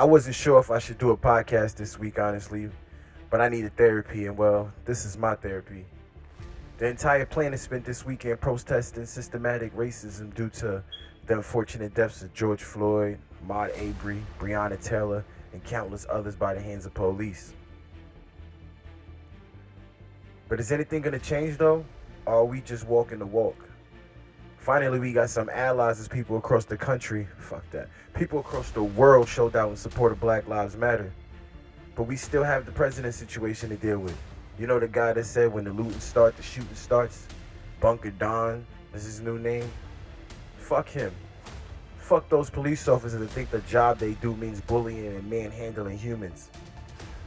I wasn't sure if I should do a podcast this week, honestly, but I needed therapy, and well, this is my therapy. The entire planet spent this weekend protesting systematic racism due to the unfortunate deaths of George Floyd, Ahmaud Arbery, Breonna Taylor, and countless others by the hands of police. But is anything going to change though? Or are we just walking the walk? Finally, we got some allies as people across the country, fuck that, people across the world showed out in support of Black Lives Matter. But we still have the president situation to deal with. You know the guy that said when the looting starts, the shooting starts? Bunker Don is his new name. Fuck him. Fuck those police officers that think the job they do means bullying and manhandling humans.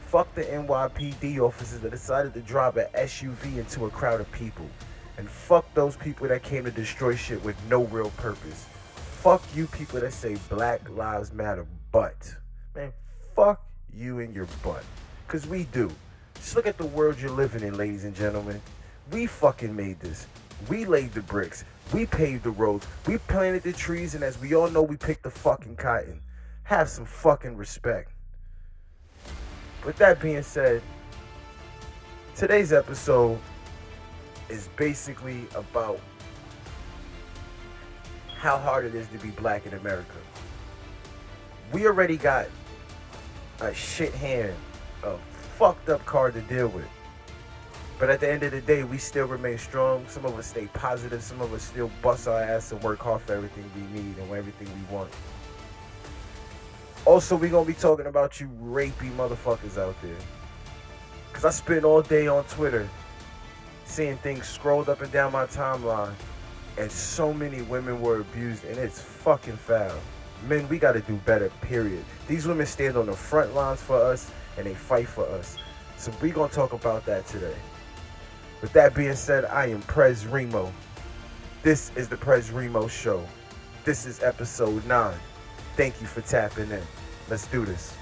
Fuck the NYPD officers that decided to drive an SUV into a crowd of people. And fuck those people that came to destroy shit with no real purpose. Fuck you people that say Black Lives Matter, but. Man, fuck you and your butt. Cause we do. Just look at the world you're living in, ladies and gentlemen. We fucking made this. We laid the bricks. We paved the roads. We planted the trees, and as we all know, we picked the fucking cotton. Have some fucking respect. With that being said, today's episode is basically about how hard it is to be black in America. We already got a shit hand, a fucked up card to deal with. But at the end of the day, we still remain strong. Some of us stay positive. Some of us still bust our ass and work hard for everything we need and everything we want. Also, we gonna be talking about you rapey motherfuckers out there. Cause I spent all day on Twitter seeing things scrolled up and down my timeline. And so many women were abused and it's fucking foul. Men, we gotta do better, period. These women stand on the front lines for us and they fight for us. So we gonna talk about that today. With that being said, I am Prez Remo. This is the Prez Remo Show. This is episode 9. Thank you for tapping in. Let's do this.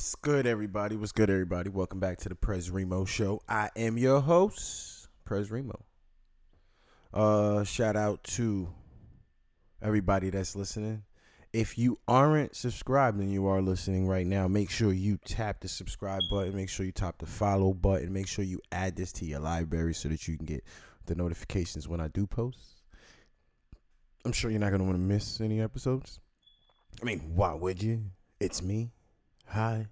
What's good, everybody? What's good, everybody? Welcome back to the Prez Remo Show. I am your host, Prez Remo. Uh, shout out to everybody that's listening. If you aren't subscribed and you are listening right now, make sure you tap the subscribe button. Make sure you tap the follow button. Make sure you add this to your library so that you can get the notifications when I do post. I'm sure you're not going to want to miss any episodes. I mean, why would you? It's me. Hi.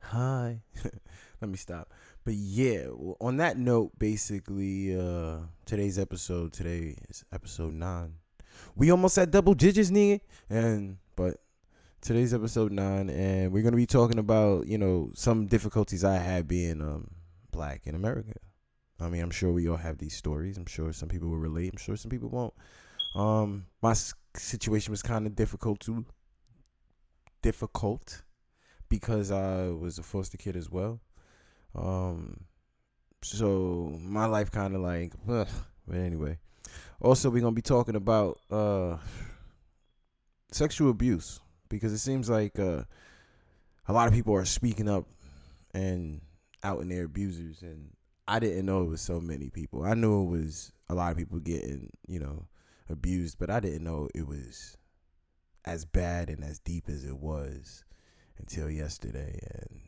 Hi. Let me stop. But yeah, on that note, basically, uh today's episode, today is episode nine. We almost at double digits, nigga. And but today's episode nine, and we're gonna be talking about, you know, some difficulties I had being um black in America. I mean, I'm sure we all have these stories. I'm sure some people will relate. I'm sure some people won't. Um, my situation was kind of difficult to Difficult because I was a foster kid as well. Um, so my life kind of like, ugh. but anyway. Also, we're gonna be talking about uh sexual abuse because it seems like uh a lot of people are speaking up and out in their abusers, and I didn't know it was so many people. I knew it was a lot of people getting, you know, abused, but I didn't know it was as bad and as deep as it was until yesterday, and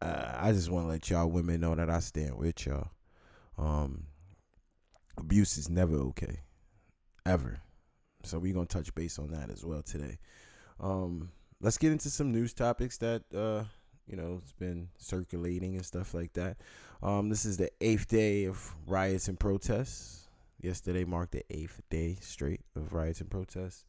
uh, I just want to let y'all women know that I stand with y'all. Um, abuse is never okay, ever. So we're gonna touch base on that as well today. Um, let's get into some news topics that uh, you know it's been circulating and stuff like that. Um, this is the eighth day of riots and protests. Yesterday marked the eighth day straight of riots and protests.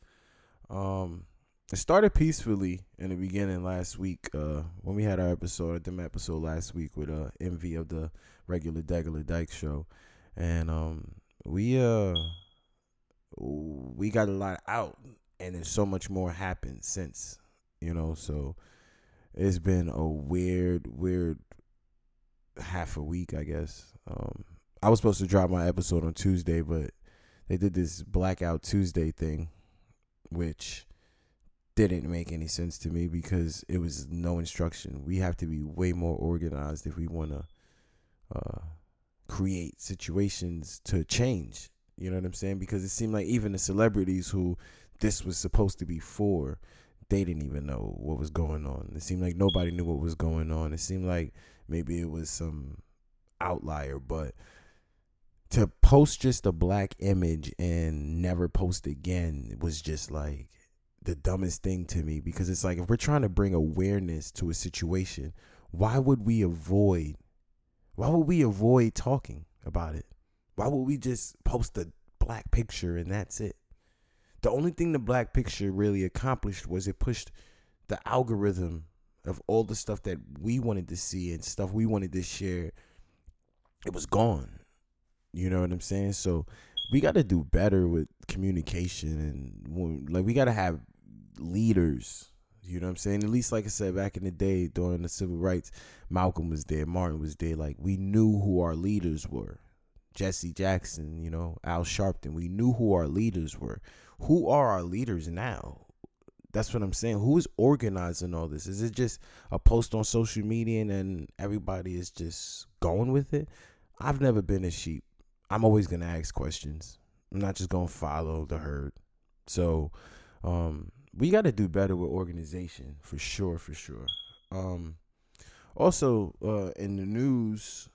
Um, it started peacefully in the beginning last week uh, when we had our episode, the episode last week with uh, envy of the regular Degular Dyke show, and um, we uh we got a lot out, and then so much more happened since, you know. So it's been a weird, weird half a week, I guess. Um, I was supposed to drop my episode on Tuesday, but they did this blackout Tuesday thing, which didn't make any sense to me because it was no instruction. We have to be way more organized if we want to uh, create situations to change. You know what I'm saying? Because it seemed like even the celebrities who this was supposed to be for, they didn't even know what was going on. It seemed like nobody knew what was going on. It seemed like maybe it was some outlier, but to post just a black image and never post again was just like the dumbest thing to me because it's like if we're trying to bring awareness to a situation, why would we avoid why would we avoid talking about it? Why would we just post a black picture and that's it? The only thing the black picture really accomplished was it pushed the algorithm of all the stuff that we wanted to see and stuff we wanted to share. It was gone. You know what I'm saying? So we got to do better with communication and like we got to have leaders. You know what I'm saying? At least, like I said, back in the day during the civil rights, Malcolm was there, Martin was there. Like we knew who our leaders were. Jesse Jackson, you know, Al Sharpton. We knew who our leaders were. Who are our leaders now? That's what I'm saying. Who is organizing all this? Is it just a post on social media and then everybody is just going with it? I've never been a sheep. I'm always gonna ask questions. I'm not just gonna follow the herd. So, um, we got to do better with organization for sure, for sure. Um, also, uh, in the news,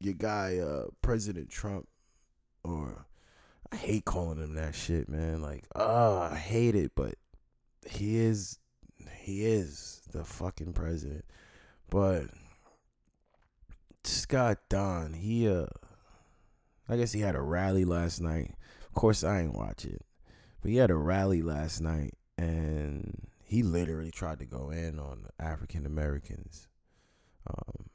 your guy, uh, President Trump, or I hate calling him that shit, man. Like, oh, I hate it, but he is, he is the fucking president. But Scott Don, he, uh, I guess he had a rally last night. Of course, I ain't watch it. But he had a rally last night and he literally tried to go in on African Americans. Um,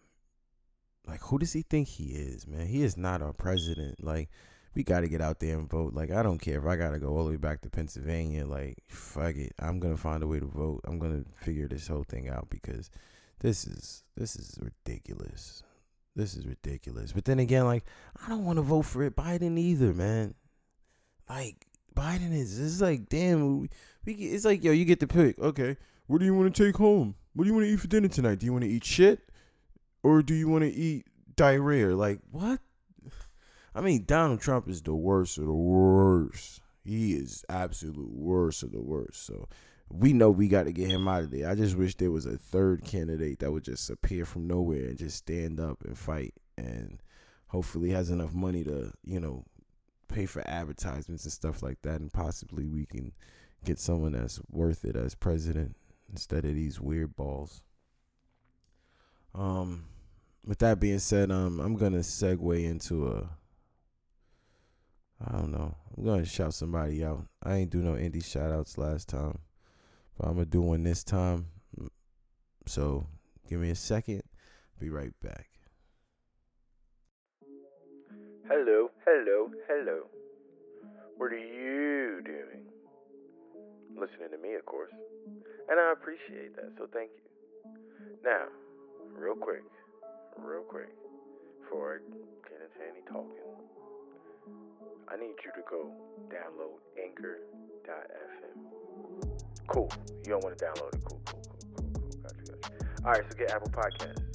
like, who does he think he is, man? He is not our president. Like, we got to get out there and vote. Like, I don't care if I got to go all the way back to Pennsylvania. Like, fuck it. I'm going to find a way to vote. I'm going to figure this whole thing out because this is this is ridiculous. This is ridiculous. But then again, like, I don't want to vote for it Biden either, man. Like, Biden is. It's like, damn, we, we it's like, yo, you get the pick. Okay, what do you want to take home? What do you want to eat for dinner tonight? Do you want to eat shit, or do you want to eat diarrhea? Like what? I mean, Donald Trump is the worst of the worst. He is absolute worst of the worst. So we know we got to get him out of there. I just wish there was a third candidate that would just appear from nowhere and just stand up and fight and hopefully has enough money to, you know, pay for advertisements and stuff like that, and possibly we can get someone that's worth it as president instead of these weird balls. Um, with that being said, um, I'm gonna segue into a. I don't know. I'm gonna shout somebody out. I ain't do no indie shout outs last time, but I'm gonna do one this time. So give me a second. Be right back. Hello, hello, hello. What are you doing? Listening to me, of course. And I appreciate that, so thank you. Now, real quick, real quick, before I get into any talking, I need you to go download anchor.fm. Cool. You don't want to download it. Cool, cool, cool, cool, cool. Gotcha, gotcha. All right, so get Apple Podcasts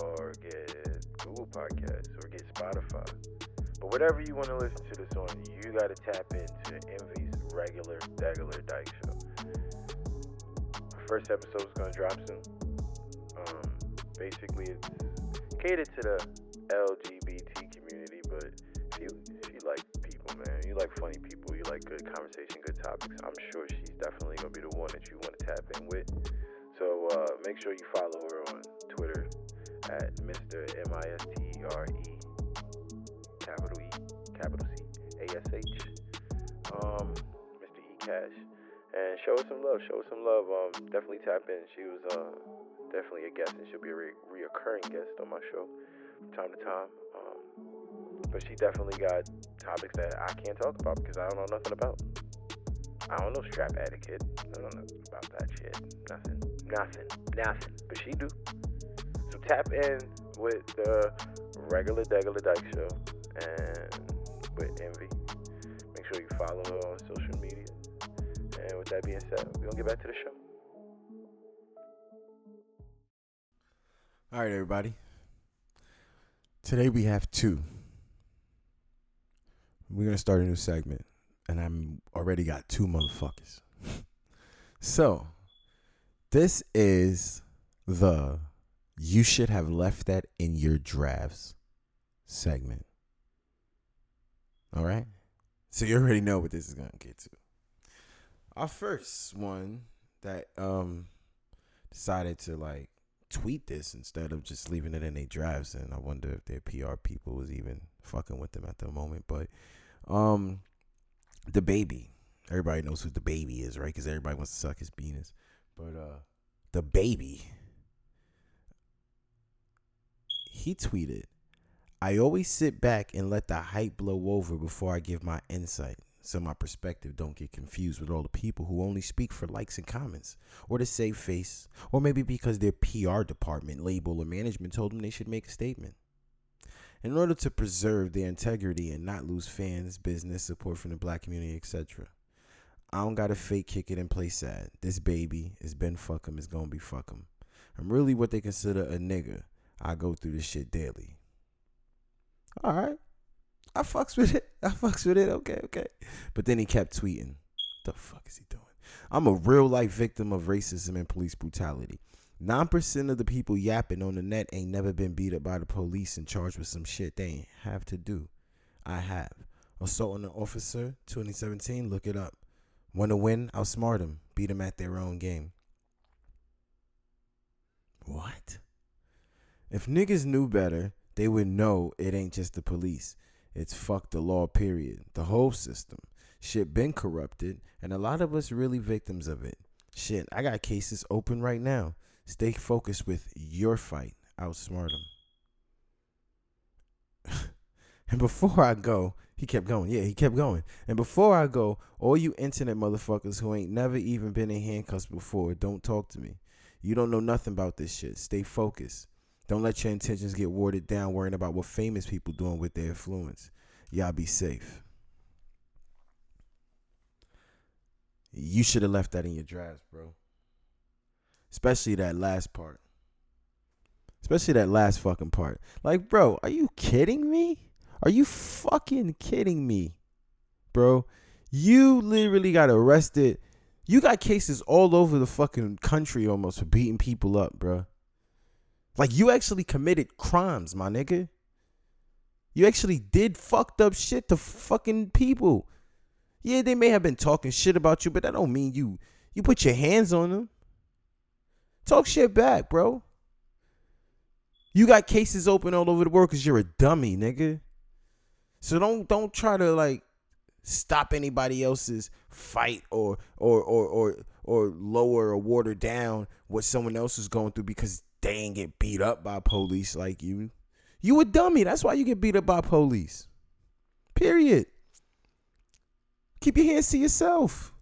or get Google Podcasts or get Spotify. But whatever you want to listen to this on, you got to tap into Envy's regular, regular Dyke Show. Our first episode is going to drop soon. Um, basically, it's catered to the LGBT community, but if you, if you like people, man, you like funny people, you like good conversation, good topics, I'm sure she's definitely going to be the one that you want to tap in with. So uh, make sure you follow her on at Mr. M I S T R E, capital E, capital C, A S H, um, Mr. E Cash, and show her some love. Show her some love. Um, definitely tap in. She was uh, definitely a guest, and she'll be a re- reoccurring guest on my show from time to time. Um, but she definitely got topics that I can't talk about because I don't know nothing about. I don't know strap etiquette. I don't know about that shit. Nothing. Nothing. Nothing. But she do tap in with the regular Degular Dyke Show and with Envy. Make sure you follow her on social media. And with that being said, we're gonna get back to the show. All right, everybody. Today we have two. We're gonna start a new segment, and I'm already got two motherfuckers. so, this is the "You should have left that in your drafts" segment. All right, so you already know what this is gonna get to. Our first one that um decided to like tweet this instead of just leaving it in their drafts and I wonder if their PR people was even fucking with them at the moment but um DaBaby everybody knows who DaBaby is right cuz everybody wants to suck his penis but uh DaBaby he tweeted I always sit back and let the hype blow over before I give my insight so my perspective don't get confused with all the people who only speak for likes and comments or to save face or maybe because their PR department, label, or management told them they should make a statement. In order to preserve their integrity and not lose fans, business, support from the black community, etc. I don't gotta fake kick it and play sad. This baby is been fuck 'em, is gonna be fuck 'em. I'm really what they consider a nigga. I go through this shit daily. Alright. I fucks with it. I fucks with it. Okay, okay. But then he kept tweeting. The fuck is he doing? I'm a real life victim of racism and police brutality. 9% of the people yapping on the net ain't never been beat up by the police and charged with some shit they ain't have to do. I have. Assault on an officer, 2017, look it up. Want to win? Outsmart them. Beat them at their own game. What? If niggas knew better, they would know it ain't just the police. It's fuck the law, period. The whole system. Shit been corrupted, and a lot of us really victims of it. Shit, I got cases open right now. Stay focused with your fight. Outsmart them. and before I go, he kept going. Yeah, he kept going. And before I go, all you internet motherfuckers who ain't never even been in handcuffs before, don't talk to me. You don't know nothing about this shit. Stay focused. Don't let your intentions get watered down worrying about what famous people doing with their influence. Y'all be safe. You should have left that in your drafts, bro. Especially that last part. Especially that last fucking part. Like, bro, are you kidding me? Are you fucking kidding me? Bro, you literally got arrested. You got cases all over the fucking country almost for beating people up, bro. Like you actually committed crimes, my nigga. You actually did fucked up shit to fucking people. Yeah, they may have been talking shit about you, but that don't mean you you put your hands on them. Talk shit back, bro. You got cases open all over the world because you're a dummy, nigga. So don't don't try to like stop anybody else's fight or or or or or lower or water down what someone else is going through because they ain't get beat up by police like you. You a dummy. That's why you get beat up by police. Period. Keep your hands to yourself.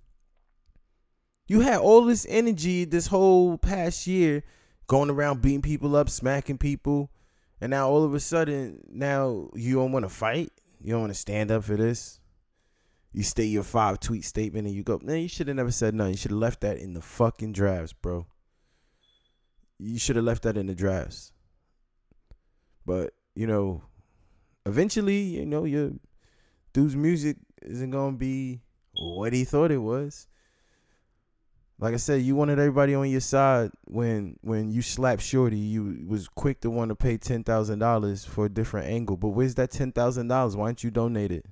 You had all this energy this whole past year going around beating people up, smacking people, and now all of a sudden, now you don't want to fight. You don't want to stand up for this. You state your five tweet statement and you go, man, you should have never said nothing. You should have left that in the fucking drafts, bro. You should have left that in the drafts. But, you know, eventually, you know, your dude's music isn't gonna be what he thought it was. Like I said, you wanted everybody on your side when when you slapped Shorty. You was quick to want to pay ten thousand dollars for a different angle. But where's that ten thousand dollars? Why don't you donate it?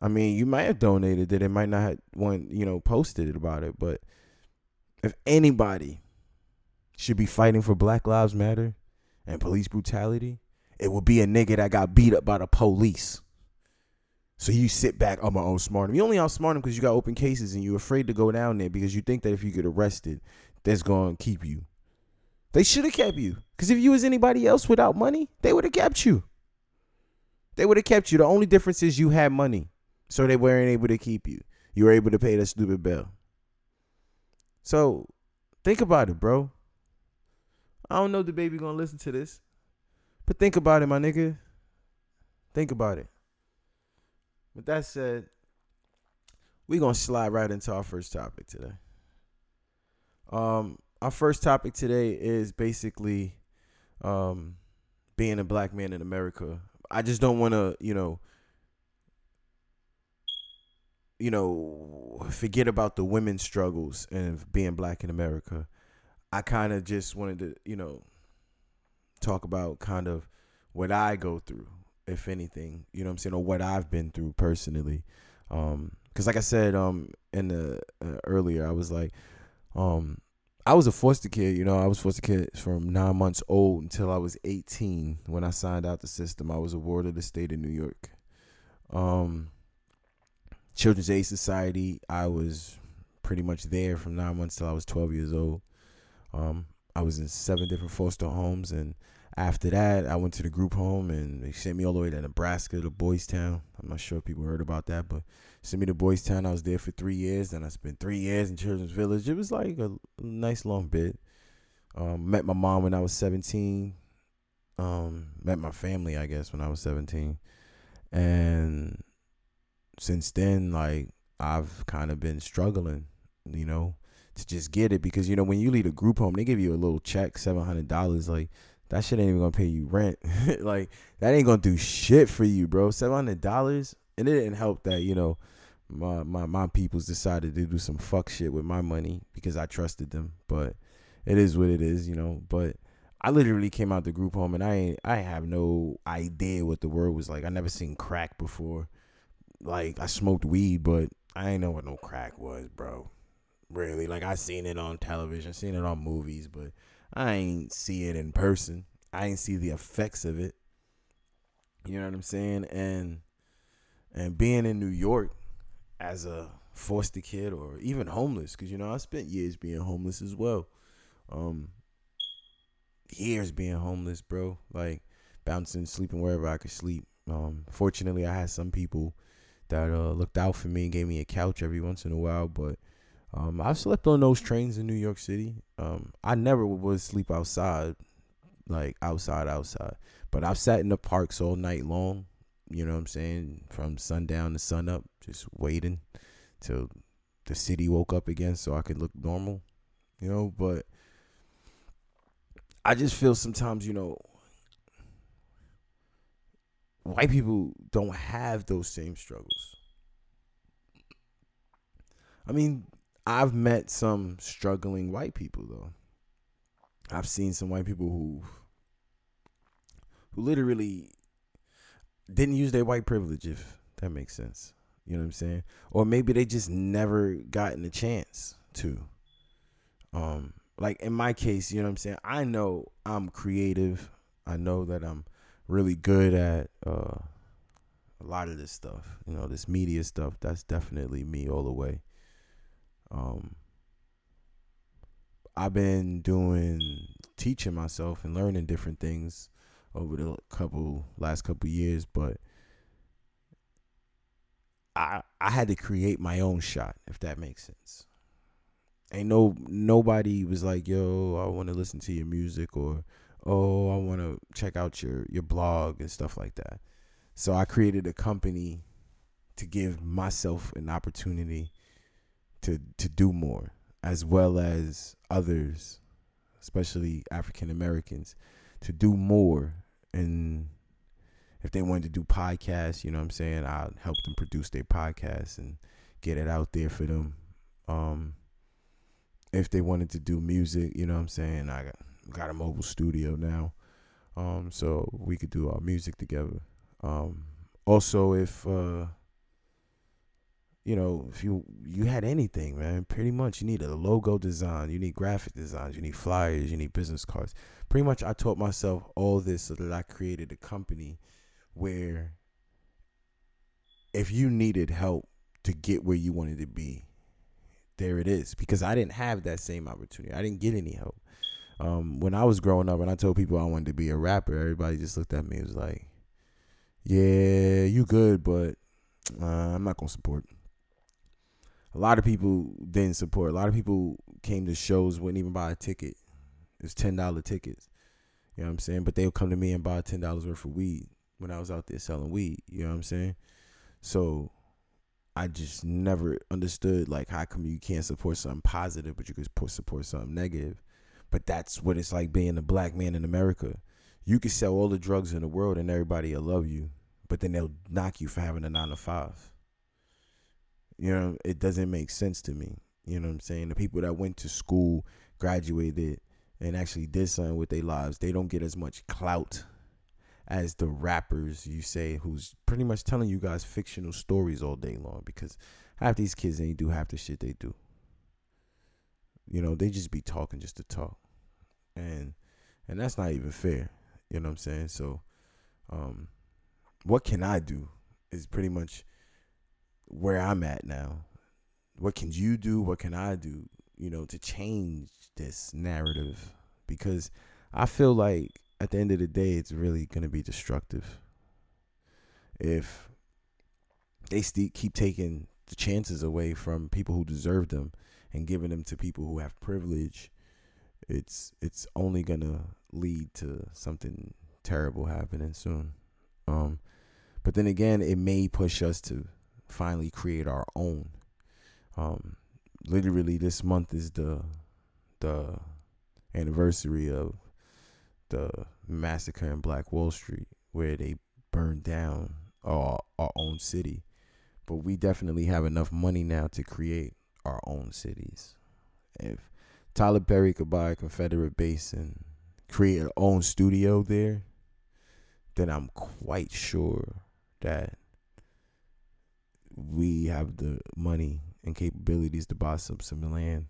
I mean, you might have donated it. It might not have one, you know, posted about it. But if anybody should be fighting for Black Lives Matter and police brutality, it would be a nigga that got beat up by the police. So you sit back, I'm gonna outsmart him. You only outsmart him because you got open cases and you're afraid to go down there because you think that if you get arrested, that's gonna keep you. They should have kept you. Because if you was anybody else without money, they would have kept you. They would have kept you. The only difference is you had money. So they weren't able to keep you. You were able to pay that stupid bill. So think about it, bro. I don't know if DaBaby gonna listen to this. But think about it, my nigga. Think about it. With that said, we're gonna slide right into our first topic today. Um, our first topic today is basically um being a black man in America. I just don't want to, you know, you know, forget about the women's struggles and being black in America. I kind of just wanted to, you know, talk about kind of what I go through, if anything, you know what I'm saying, or what I've been through personally. Um, cause like I said, um, in the uh, earlier, I was like, um, I was a foster kid, you know, I was foster kid from nine months old until I was 18 when I signed out the system. I was a ward of the state of New York. Um, Children's Aid Society, I was pretty much there from nine months till I was 12 years old. Um, I was in seven different foster homes, and after that, I went to the group home, and they sent me all the way to Nebraska to Boys Town. I'm not sure if people heard about that, but sent me to Boys Town. I was there for three years, and I spent three years in Children's Village. It was like a nice long bit. Um, met my mom when I was 17. Um, met my family, I guess, when I was 17, and since then, like I've kind of been struggling, you know, to just get it because you know when you leave a group home, they give you a little check, seven hundred dollars. Like that shit ain't even gonna pay you rent. like that ain't gonna do shit for you, bro. Seven hundred dollars, and it didn't help that you know my my my peoples decided to do some fuck shit with my money because I trusted them. But it is what it is, you know. But I literally came out the group home and I I have no idea what the word was like. I never seen crack before like I smoked weed, but I ain't know what no crack was, bro. Really, like I seen it on television, seen it on movies, but I ain't see it in person. I ain't see the effects of it. You know what I'm saying? And and being in New York as a foster kid or even homeless, because you know I spent years being homeless as well. Um, years being homeless, bro. Like bouncing, sleeping wherever I could sleep. Um, fortunately, I had some people that uh, looked out for me and gave me a couch every once in a while. But um, I've slept on those trains in New York City. Um, I never would sleep outside, like outside, outside. But I've sat in the parks all night long. You know what I'm saying? From sundown to sun up, just waiting till the city woke up again so I could look normal. You know, but I just feel sometimes, you know, white people don't have those same struggles. I mean, I've met some struggling white people though. I've seen some white people who who literally didn't use their white privilege if that makes sense. You know what I'm saying? Or maybe they just never gotten a chance to. Um like in my case, you know what I'm saying? I know I'm creative. I know that I'm really good at uh, a lot of this stuff. You know, this media stuff. That's definitely me all the way. Um, I've been doing teaching myself and learning different things over the couple last couple years, but I I had to create my own shot, if that makes sense. Ain't no nobody was like, "Yo, I want to listen to your music," or oh, I want to check out your your blog and stuff like that. So I created a company to give myself an opportunity to to do more as well as others, especially African Americans, to do more and if they wanted to do podcasts, you know what I'm saying, I'll help them produce their podcasts and get it out there for them. Um if they wanted to do music, you know what I'm saying, I got got a mobile studio now, um, so we could do our music together. Um, also, if uh, you know, if you you had anything, man, pretty much you need a logo design, you need graphic designs, you need flyers, you need business cards. Pretty much, I taught myself all this so that I created a company where if you needed help to get where you wanted to be, there it is. Because I didn't have that same opportunity. I didn't get any help um, when I was growing up and I told people I wanted to be a rapper, everybody just looked at me and was like, "Yeah, you good, but uh, I'm not gonna support." A lot of people didn't support. A lot of people came to shows, wouldn't even buy a ticket. It was ten dollar tickets. You know what I'm saying? But they'll come to me and buy ten dollars worth of weed when I was out there selling weed. You know what I'm saying? So I just never understood like how come you can't support something positive, but you could support something negative. But that's what it's like being a black man in America. You can sell all the drugs in the world and everybody will love you, but then they'll knock you for having a nine to five. You know, it doesn't make sense to me. You know what I'm saying? The people that went to school, graduated, and actually did something with their lives, they don't get as much clout as the rappers you say who's pretty much telling you guys fictional stories all day long because half these kids ain't do half the shit they do. You know, they just be talking just to talk. And and that's not even fair. You know what I'm saying? So um what can I do is pretty much where I'm at now. What can you do? What can I do, you know, to change this narrative? Because I feel like at the end of the day, it's really going to be destructive. If they st- keep taking the chances away from people who deserve them and giving them to people who have privilege, it's it's only gonna lead to something terrible happening soon. Um, but then again, it may push us to finally create our own. Um, literally, this month is the the anniversary of the massacre in Black Wall Street, where they burned down our our own city. But we definitely have enough money now to create our own cities. If Tyler Perry could buy a Confederate base and create an own studio there, then I'm quite sure that we have the money and capabilities to buy some some land,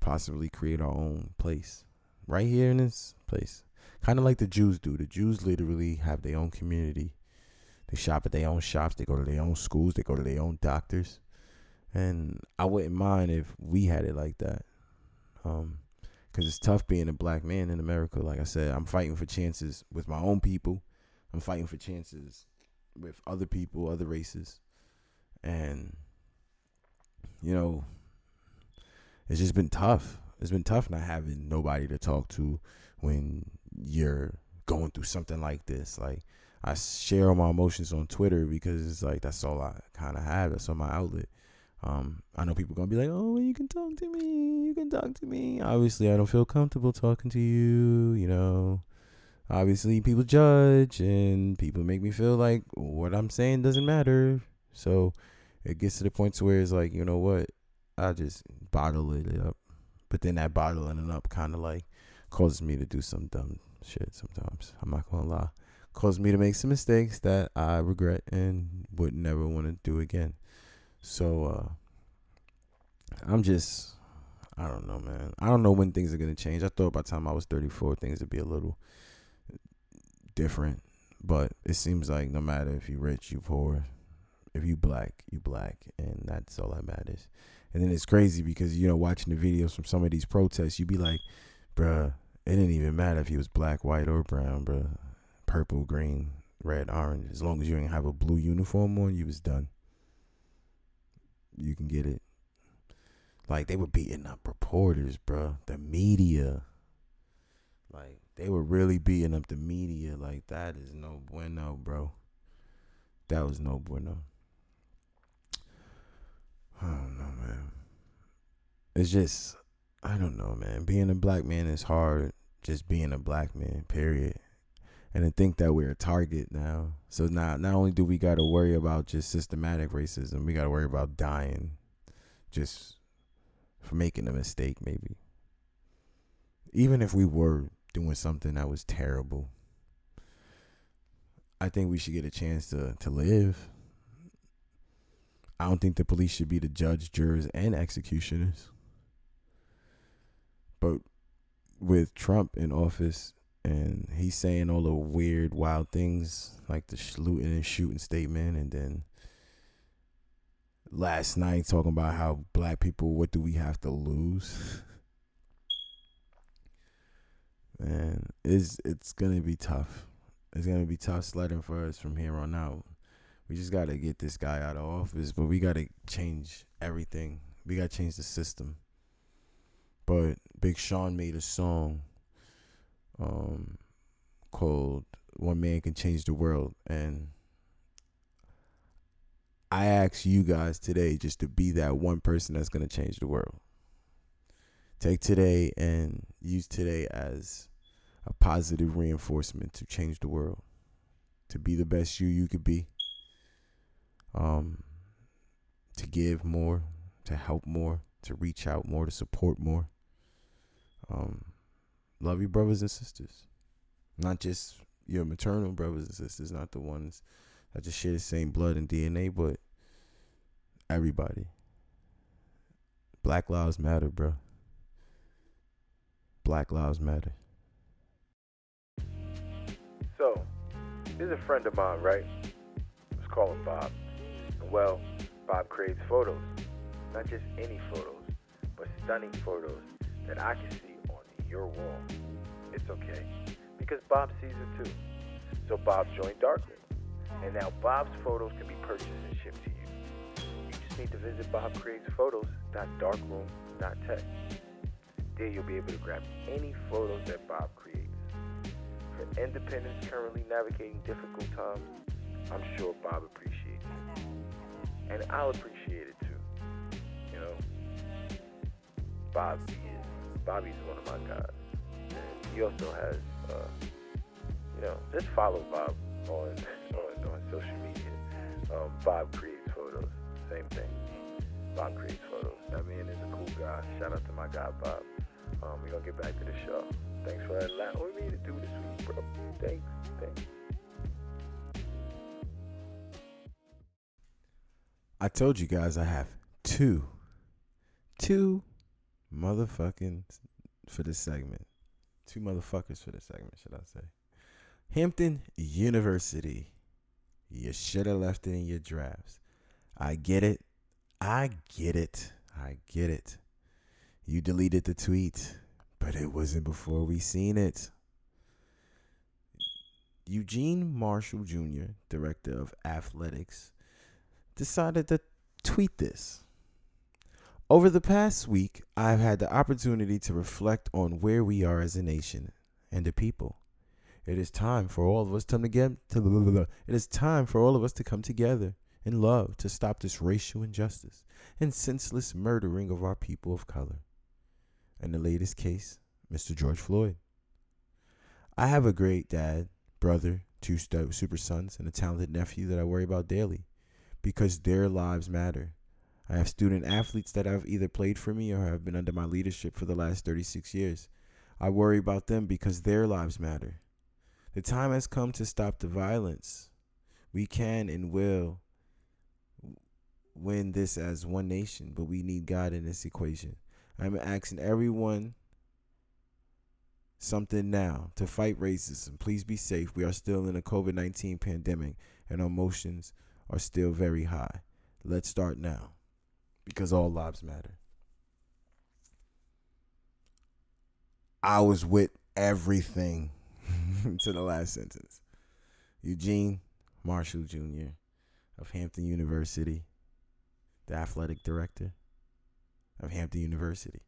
possibly create our own place right here in this place. Kind of like the Jews do. The Jews literally have their own community. They shop at their own shops. They go to their own schools. They go to their own doctors. And I wouldn't mind if we had it like that. Um, because it's tough being a black man in America. Like I said, I'm fighting for chances with my own people. I'm fighting for chances with other people, other races, and you know, it's just been tough. It's been tough not having nobody to talk to when you're going through something like this. Like I share all my emotions on Twitter because it's like that's all I kind of have. That's on my outlet. Um, I know people gonna be like, "Oh, you can talk to me. You can talk to me." Obviously, I don't feel comfortable talking to you. You know, obviously, people judge and people make me feel like what I'm saying doesn't matter. So it gets to the point to where it's like, you know what? I just bottle it up. But then that bottling it up kind of like causes me to do some dumb shit sometimes. I'm not gonna lie. Causes me to make some mistakes that I regret and would never want to do again. So uh I'm just I don't know, man. I don't know when things are gonna change. I thought by the time I was 34, things would be a little different, but it seems like no matter if you're rich, you poor, if you black, you black, and that's all that matters. And then it's crazy because you know watching the videos from some of these protests, you'd be like, bruh, it didn't even matter if he was black, white, or brown, bruh. Purple, green, red, orange. As long as you didn't have a blue uniform on, you was done. You can get it. Like they were beating up reporters, bruh. The media. Like they were really beating up the media. Like that is no bueno, bro. That was no bueno. I don't know, man. It's just I don't know, man. Being a black man is hard. Just being a black man, period. And to think that we're a target now. So now, not only do we got to worry about just systematic racism, we got to worry about dying, just for making a mistake, maybe. Even if we were doing something that was terrible, I think we should get a chance to to live. I don't think the police should be the judge, jurors, and executioners. But with Trump in office and he's saying all the weird, wild things like the looting and shooting statement, and then last night talking about how black people, what do we have to lose? Man, it's it's gonna be tough. It's gonna be tough sledding for us from here on out. We just gotta get this guy out of office, but we gotta change everything. We gotta change the system. But Big Sean made a song um, called "One Man Can Change the World," and I ask you guys today just to be that one person that's going to change the world. Take today and use today as a positive reinforcement to change the world, to be the best you you could be, um, to give more, to help more, to reach out more, to support more. Um, love your brothers and sisters, not just your maternal brothers and sisters, not the ones that just share the same blood and DNA, but everybody. Black lives matter, bro. Black lives matter. So, there's a friend of mine, right? Let's call him Bob. Well, Bob creates photos. Not just any photos, but stunning photos that I can see on your wall. It's okay, because Bob sees it too. So Bob joined Darkroom, and now Bob's photos can be purchased and shipped to you. You just need to visit bobcreatesphotos.darkroom.tech. There you'll be able to grab any photos that Bob creates. For independents currently navigating difficult times, I'm sure Bob appreciates. And I'll appreciate it too. You know, Bobby is Bobby's one of my guys. And he also has uh, you know, just follow Bob on on, on social media. Um, Bob creates photos. Same thing. Bob creates photos. That man is a cool guy. Shout out to my guy Bob. Um, we're gonna get back to the show. Thanks for allowing me to do this week, bro. Thanks. Thanks. I told you guys I have two, two motherfucking for this segment. Two motherfuckers for this segment, should I say. Hampton University. You should have left it in your drafts. I get it. I get it. I get it. You deleted the tweet, but it wasn't before we seen it. Eugene Marshall Jr., director of athletics, decided to tweet this. Over the past week, I've had the opportunity to reflect on where we are as a nation and a people. It is time for all of us to come together. It is time for all of us to come together in love to stop this racial injustice and senseless murdering of our people of color. In the latest case, Mr. George Floyd. I have a great dad, brother, two super sons, and a talented nephew that I worry about daily because their lives matter. I have student athletes that have either played for me or have been under my leadership for the last 36 years. I worry about them because their lives matter. The time has come to stop the violence. We can and will win this as one nation, but we need God in this equation. I'm asking everyone something now to fight racism. Please be safe. We are still in a COVID 19 pandemic and our emotions are still very high. Let's start now because all lives matter. I was with everything to the last sentence. Eugene Marshall Jr. of Hampton University, the athletic director of Hampton University.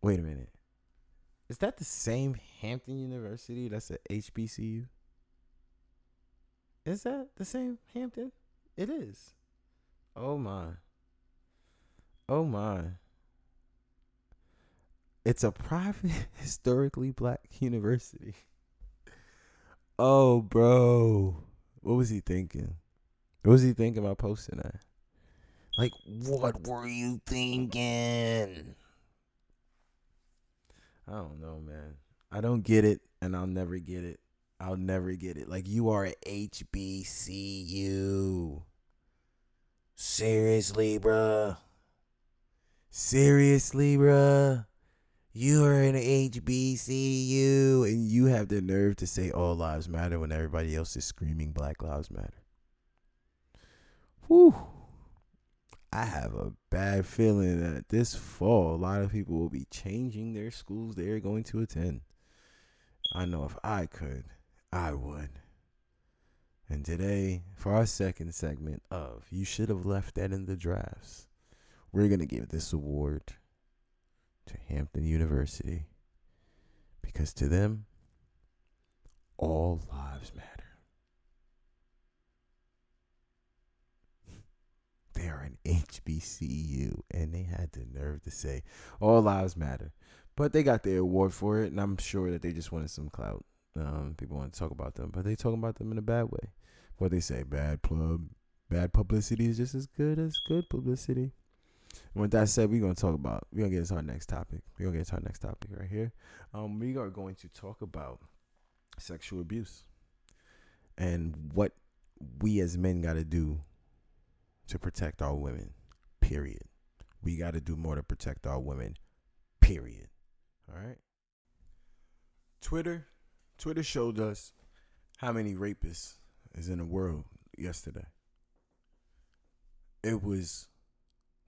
Wait a minute. Is that the same Hampton University that's at HBCU? Is that the same Hampton? It is. Oh my. Oh my. It's a private, historically black university. Oh, bro. What was he thinking? What was he thinking about posting that? Like, what were you thinking? I don't know, man. I don't get it, and I'll never get it. I'll never get it. Like, you are at HBCU. Seriously, bruh. Seriously, bruh. You are in HBCU and you have the nerve to say all lives matter when everybody else is screaming Black Lives Matter. Whew. I have a bad feeling that this fall, a lot of people will be changing their schools they're going to attend. I know if I could, I would. And today, for our second segment of You Should Have Left That in the Drafts, we're going to give this award to Hampton University because to them, all lives matter. They are an HBCU, and they had the nerve to say all lives matter. But they got their award for it, and I'm sure that they just wanted some clout. Um, people want to talk about them, but they talking about them in a bad way. What they say, bad pub, bad publicity is just as good as good publicity. And with that said, we're gonna talk about we're gonna get into our next topic. We're gonna get into our next topic right here. Um, we are going to talk about sexual abuse and what we as men gotta do to protect our women. Period. We gotta do more to protect our women. Period. All right. Twitter, Twitter showed us how many rapists is in the world yesterday. It was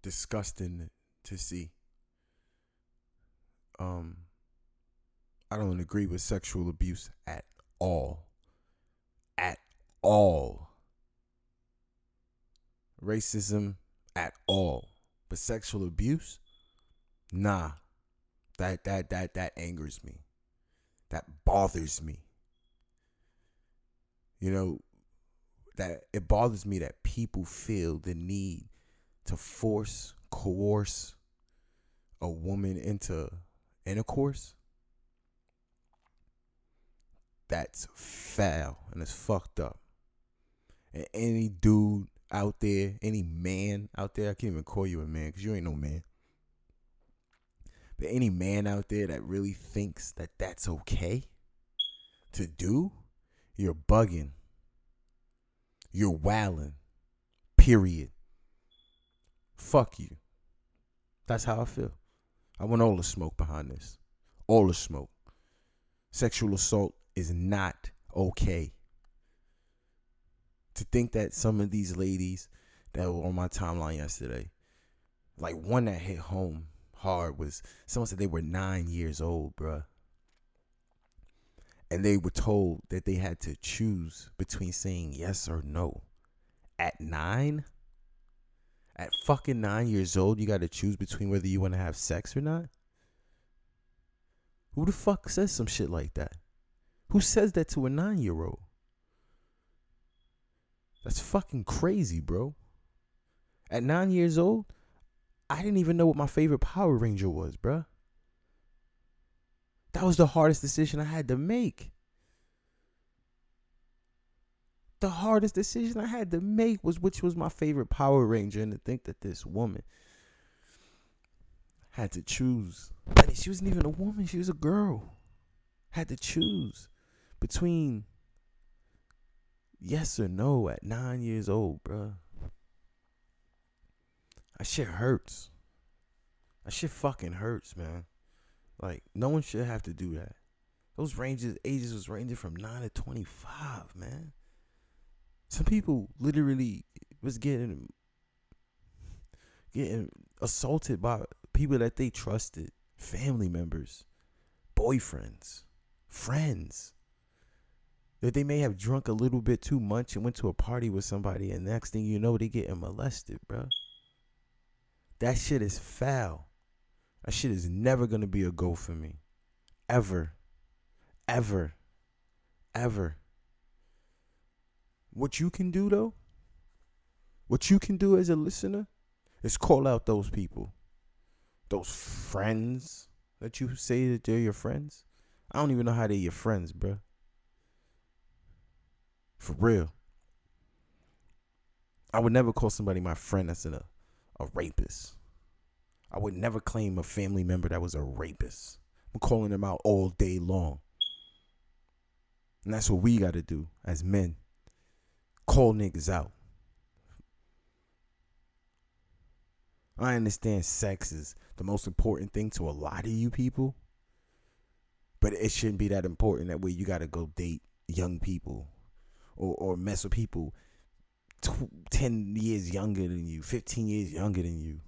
disgusting to see. Um, I don't agree with sexual abuse at all. At all. Racism at all. But sexual abuse? Nah. That that that that angers me. That bothers me. You know, that it bothers me that people feel the need to force, coerce a woman into intercourse, that's foul and it's fucked up. And any dude out there, any man out there, I can't even call you a man because you ain't no man. But any man out there that really thinks that that's okay to do, you're bugging. You're wilding. Period. Fuck you. That's how I feel. I want all the smoke behind this. All the smoke. Sexual assault is not okay. To think that some of these ladies that were on my timeline yesterday, like one that hit home hard was someone said they were nine years old, bruh. And they were told that they had to choose between saying yes or no. At nine? At fucking nine years old, you got to choose between whether you want to have sex or not? Who the fuck says some shit like that? Who says that to a nine year old? That's fucking crazy, bro. At nine years old, I didn't even know what my favorite Power Ranger was, bruh. That was the hardest decision I had to make. The hardest decision I had to make was which was my favorite Power Ranger, and to think that this woman had to choose. I she wasn't even a woman, she was a girl. Had to choose between yes or no at nine years old, bruh. That shit hurts. That shit fucking hurts, man. Like, no one should have to do that. Those ranges, ages was ranging from 9 to 25, man. Some people literally was getting getting assaulted by people that they trusted, family members, boyfriends, friends. That they may have drunk a little bit too much and went to a party with somebody, and next thing you know, they getting molested, bro. That shit is foul. That shit is never gonna be a go for me. Ever. Ever. Ever. What you can do though, what you can do as a listener is call out those people. Those friends that you say that they're your friends. I don't even know how they're your friends, bro. For real. I would never call somebody my friend that's in a a rapist. I would never claim a family member that was a rapist. I'm calling them out all day long. And that's what we got to do as men. Call niggas out. I understand sex is the most important thing to a lot of you people. But it shouldn't be that important that way you got to go date young people or, or mess with people 10 years younger than you, 15 years younger than you.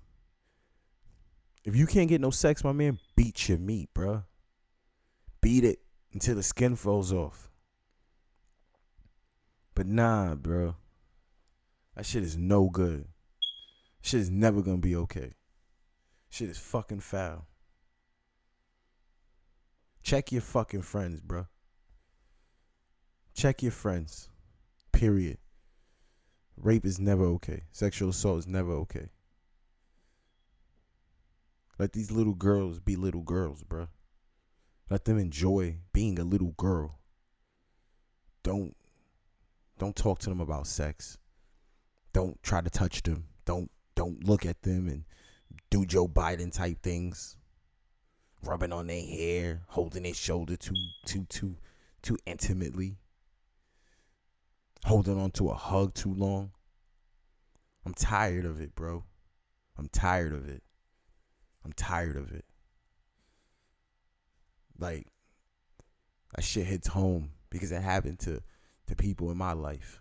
If you can't get no sex, my man, beat your meat, bruh. Beat it until the skin falls off. But nah, bro. That shit is no good. Shit is never gonna be okay. Shit is fucking foul. Check your fucking friends, bro. Check your friends. Period. Rape is never okay. Sexual assault is never okay. Let these little girls be little girls, bruh. Let them enjoy being a little girl. Don't don't talk to them about sex. Don't try to touch them. Don't don't look at them and do Joe Biden type things. Rubbing on their hair, holding their shoulder too too too too intimately. Holding on to a hug too long. I'm tired of it, bro. I'm tired of it. I'm tired of it. Like that shit hits home because it happened to to people in my life.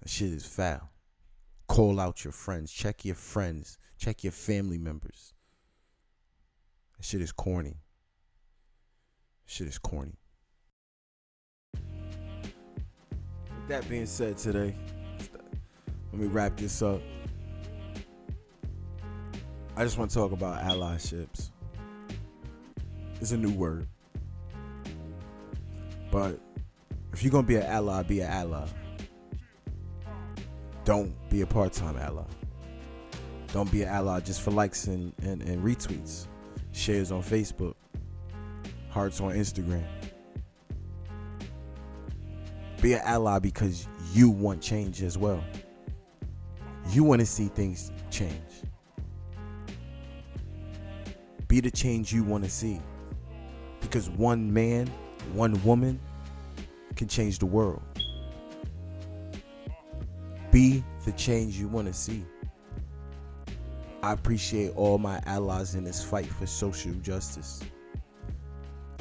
That shit is foul. Call out your friends. Check your friends. Check your family members. That shit is corny. Shit is corny. That being said today, let me wrap this up. I just want to talk about allyships. It's a new word. But if you're going to be an ally, be an ally. Don't be a part time ally. Don't be an ally just for likes and, and, and retweets, shares on Facebook, hearts on Instagram. Be an ally because you want change as well. You want to see things change. Be the change you want to see. Because one man, one woman can change the world. Be the change you want to see. I appreciate all my allies in this fight for social justice.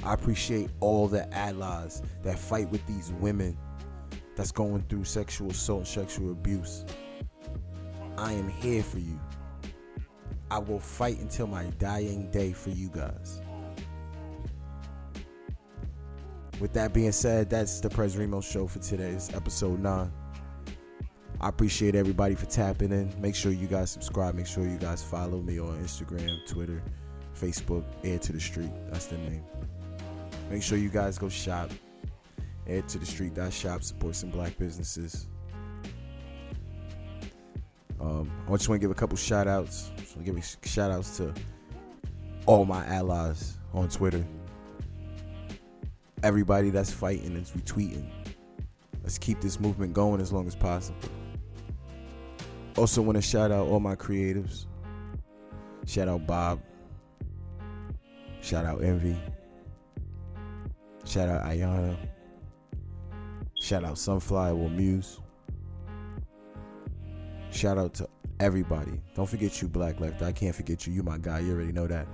I appreciate all the allies that fight with these women that's going through sexual assault and sexual abuse. I am here for you. I will fight until my dying day for you guys. With that being said, that's the Pres Remo show for today's episode 9. I appreciate everybody for tapping in. Make sure you guys subscribe. Make sure you guys follow me on Instagram, Twitter, Facebook, Air to the Street. That's the name. Make sure you guys go shop. Air to the Street. Shop. Support some black businesses. Um, I just want to give a couple shout outs. Give me shout outs to all my allies on Twitter. Everybody that's fighting and retweeting. Let's keep this movement going as long as possible. Also, want to shout out all my creatives. Shout out Bob. Shout out Envy. Shout out Ayana. Shout out Sunfly Sunflower Muse. Shout out to everybody. Don't forget you, Black Left. I can't forget you. You my guy. You already know that.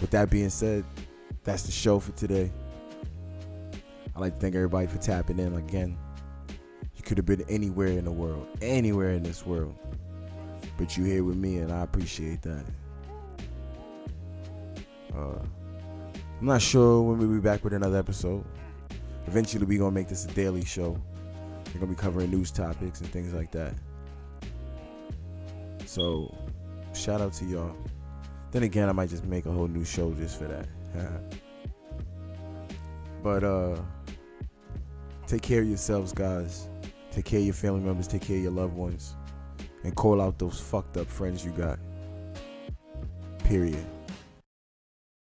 With that being said, that's the show for today. I'd like to thank everybody for tapping in again You could have been anywhere in the world, anywhere in this world. But you here with me, and I appreciate that. Uh, I'm not sure when we'll be back with another episode. Eventually, we're gonna make this a daily show. We're gonna be covering news topics and things like that. So, shout out to y'all. Then again, I might just make a whole new show just for that. but uh, take care of yourselves, guys. Take care of your family members, take care of your loved ones, and call out those fucked up friends you got. Period.